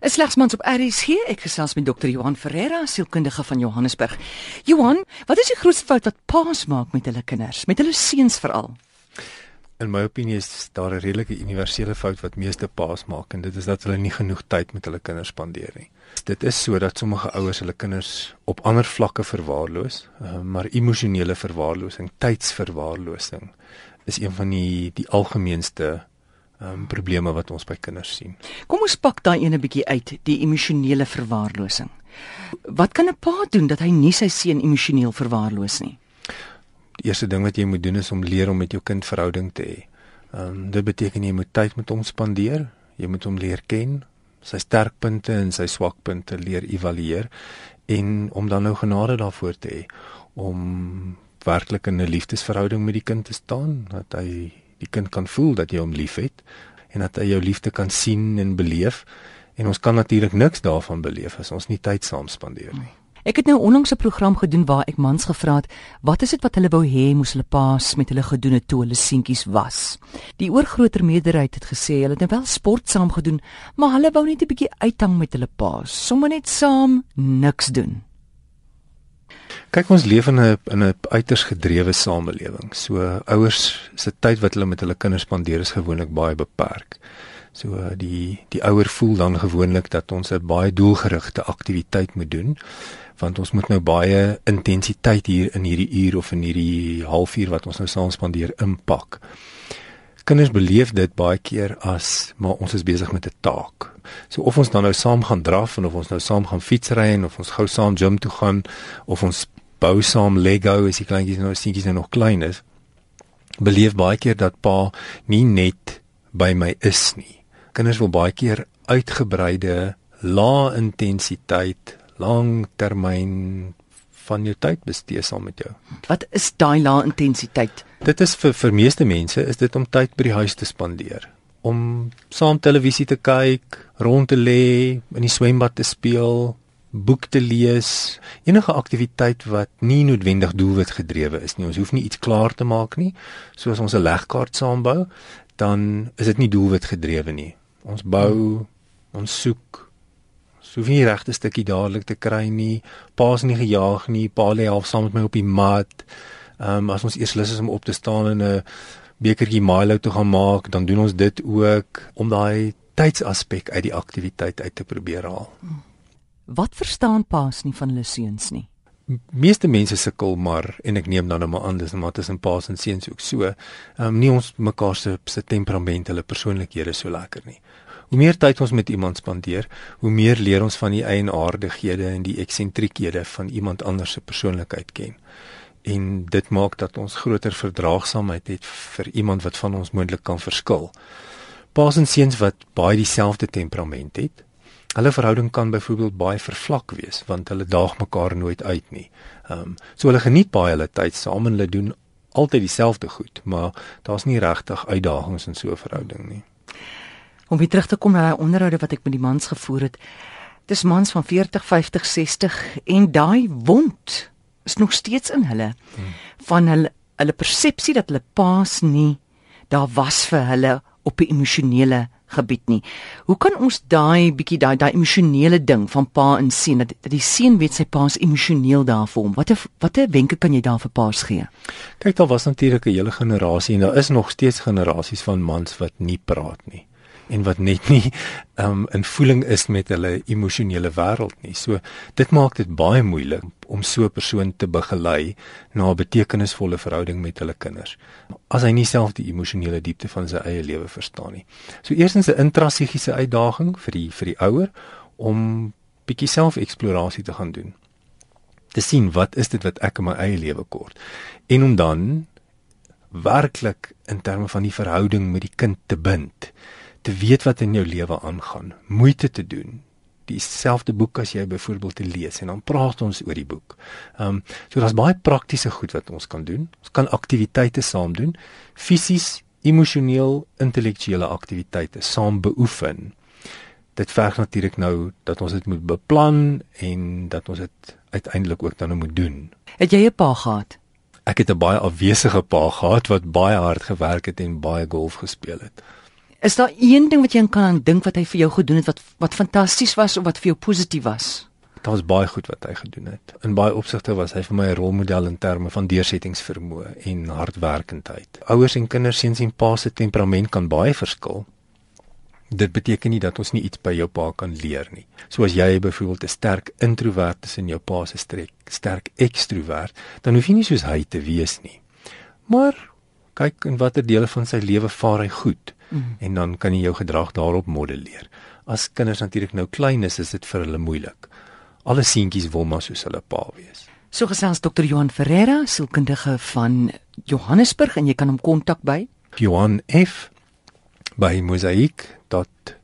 Is slegs mans op RSG. Ek gesels met Dr. Johan Ferreira, sielkundige van Johannesburg. Johan, wat is die grootste fout wat paas maak met hulle kinders, met hulle seuns veral? In my opinie is daar 'n redelike universele fout wat meeste paas maak en dit is dat hulle nie genoeg tyd met hulle kinders spandeer nie. Dit is sodat sommige ouers hulle kinders op ander vlakke verwaarloos, uh, maar emosionele verwaarlosing, tydsverwaarlosing is een van die die algemeenste um, probleme wat ons by kinders sien. Kom ons pak daai ene bietjie uit, die emosionele verwaarlosing. Wat kan 'n pa doen dat hy nie sy seun emosioneel verwaarloos nie? Die eerste ding wat jy moet doen is om leer om met jou kind verhouding te hê. Ehm um, dit beteken jy moet tyd met hom spandeer. Jy moet hom leer ken, sy sterkpunte en sy swakpunte leer evalueer en om dan nou genade daarvoor te hê om werklik in 'n liefdesverhouding met die kind te staan, dat hy die kind kan voel dat jy hom liefhet en dat hy jou liefde kan sien en beleef en ons kan natuurlik niks daarvan beleef as ons nie tyd saam spandeer nie. Ek het nou onlangs 'n program gedoen waar ek mans gevra het, wat is dit wat hulle wou hê moes hulle paas met hulle gedoen het toe hulle seentjies was? Die oorgrootste meerderheid het gesê hulle het nou wel sport saam gedoen, maar hulle wou net 'n bietjie uithang met hulle paas, sommer net saam niks doen. Kyk ons leef in 'n in 'n uiters gedrewe samelewing. So ouers se tyd wat hulle met hulle kinders spandeer is gewoonlik baie beperk. So die die ouer voel dan gewoonlik dat ons 'n baie doelgerigte aktiwiteit moet doen want ons moet nou baie intensiteit hier in hierdie uur of in hierdie halfuur wat ons nou saam spandeer inpak. Kinders beleef dit baie keer as maar ons is besig met 'n taak. So of ons dan nou saam gaan draf en of ons nou saam gaan fietsry en of ons gou saam gym toe gaan of ons bou saam Lego as die kleintjies nou seentjies nou nog klein is beleef baie keer dat pa nie net by my is nie. Kinders wil baie keer uitgebreide lae intensiteit, langtermyn van jou tyd bestee saam met jou. Wat is daai lae intensiteit? Dit is vir vir meeste mense is dit om tyd by die huis te spandeer, om saam televisie te kyk, rond te lê, in die swembad te speel, boek te lees, enige aktiwiteit wat nie noodwendig doelwit gedrewe is nie. Ons hoef nie iets klaar te maak nie, soos ons 'n legkaart saambou, dan is dit nie doelwit gedrewe nie. Ons bou, ons soek, so wie regte stukkie dadelik te kry nie, paas nie gejaag nie, pa lê half saam met my op die mat. Ehm um, as ons eers lus is om op te staan en 'n bekertjie Milo te gaan maak, dan doen ons dit ook om daai tydsaspek uit die aktiwiteit uit te probeer haal. Wat verstaan paas nie van hulle seuns nie? Meeste mense sukkel maar en ek neem dan nou maar aan dis maar tussen paas en seuns ook so. Ehm um, nie ons mekaar se se temperament, hulle persoonlikhede so lekker nie. Hoe meer tyd ons met iemand spandeer, hoe meer leer ons van die eienaardighede en die eksentriekhede van iemand anders se persoonlikheid ken. En dit maak dat ons groter verdraagsaamheid het vir iemand wat van ons moontlik kan verskil. Paas en seuns wat baie dieselfde temperament het, Hulle verhouding kan byvoorbeeld baie vervlak wees want hulle daag mekaar nooit uit nie. Ehm um, so hulle geniet baie hulle tyd saam en hulle doen altyd dieselfde goed, maar daar's nie regtig uitdagings in so 'n verhouding nie. Om weer terug te kom na daai onderhoude wat ek met die mans gevoer het. Dis mans van 40, 50, 60 en daai wond is nog steeds in hulle hmm. van hulle hulle persepsie dat hulle paas nie daar was vir hulle op 'n emosionele gebied nie. Hoe kan ons daai bietjie daai daai emosionele ding van pa en seun dat, dat die seun weet sy pa is emosioneel daar vir hom. Watter watter wenke kan jy daar vir paas gee? Kyk, daar was natuurlik 'n hele generasie en daar is nog steeds generasies van mans wat nie praat nie en wat net nie um, in voeling is met hulle emosionele wêreld nie. So dit maak dit baie moeilik om so 'n persoon te begelei na 'n betekenisvolle verhouding met hulle kinders as hy nie self die emosionele diepte van sy eie lewe verstaan nie. So eerstens 'n intrapsigiese uitdaging vir die vir die ouer om bietjie selfeksplorasie te gaan doen. Te sien wat is dit wat ek in my eie lewe kort en om dan werklik in terme van die verhouding met die kind te bind te weet wat in jou lewe aangaan, moeite te doen. Dieselfde boek as jy byvoorbeeld te lees en dan praat ons oor die boek. Ehm um, so daar's baie praktiese goed wat ons kan doen. Ons kan aktiwiteite saam doen, fisies, emosioneel, intellektuele aktiwiteite saam beoefen. Dit verg natuurlik nou dat ons dit moet beplan en dat ons dit uiteindelik ook dan moet doen. Het jy 'n pa gehad? Ek het 'n baie afwesige pa gehad wat baie hard gewerk het en baie golf gespeel het. Is daar een ding wat jy kan dink wat hy vir jou gedoen het wat wat fantasties was of wat vir jou positief was? Daar was baie goed wat hy gedoen het. In baie opsigte was hy vir my 'n rolmodel in terme van deursettingsvermoë en hardwerkendheid. Ouers en kinders seuns en pa se temperament kan baie verskil. Dit beteken nie dat ons nie iets by jou pa kan leer nie. Soos jy byvoorbeeld 'n sterk introvert is en jou pa se strek sterk ekstrovert, dan hoef jy nie soos hy te wees nie. Maar kyk in watter dele van sy lewe vaar hy goed mm. en dan kan jy jou gedrag daarop modelleer. As kinders natuurlik nou klein is, is dit vir hulle moeilik. Alle seentjies wil maar soos hulle pa wees. So gesels Dr. Johan Ferreira, sielkundige van Johannesburg en jy kan hom kontak by Johan F by mosaik.com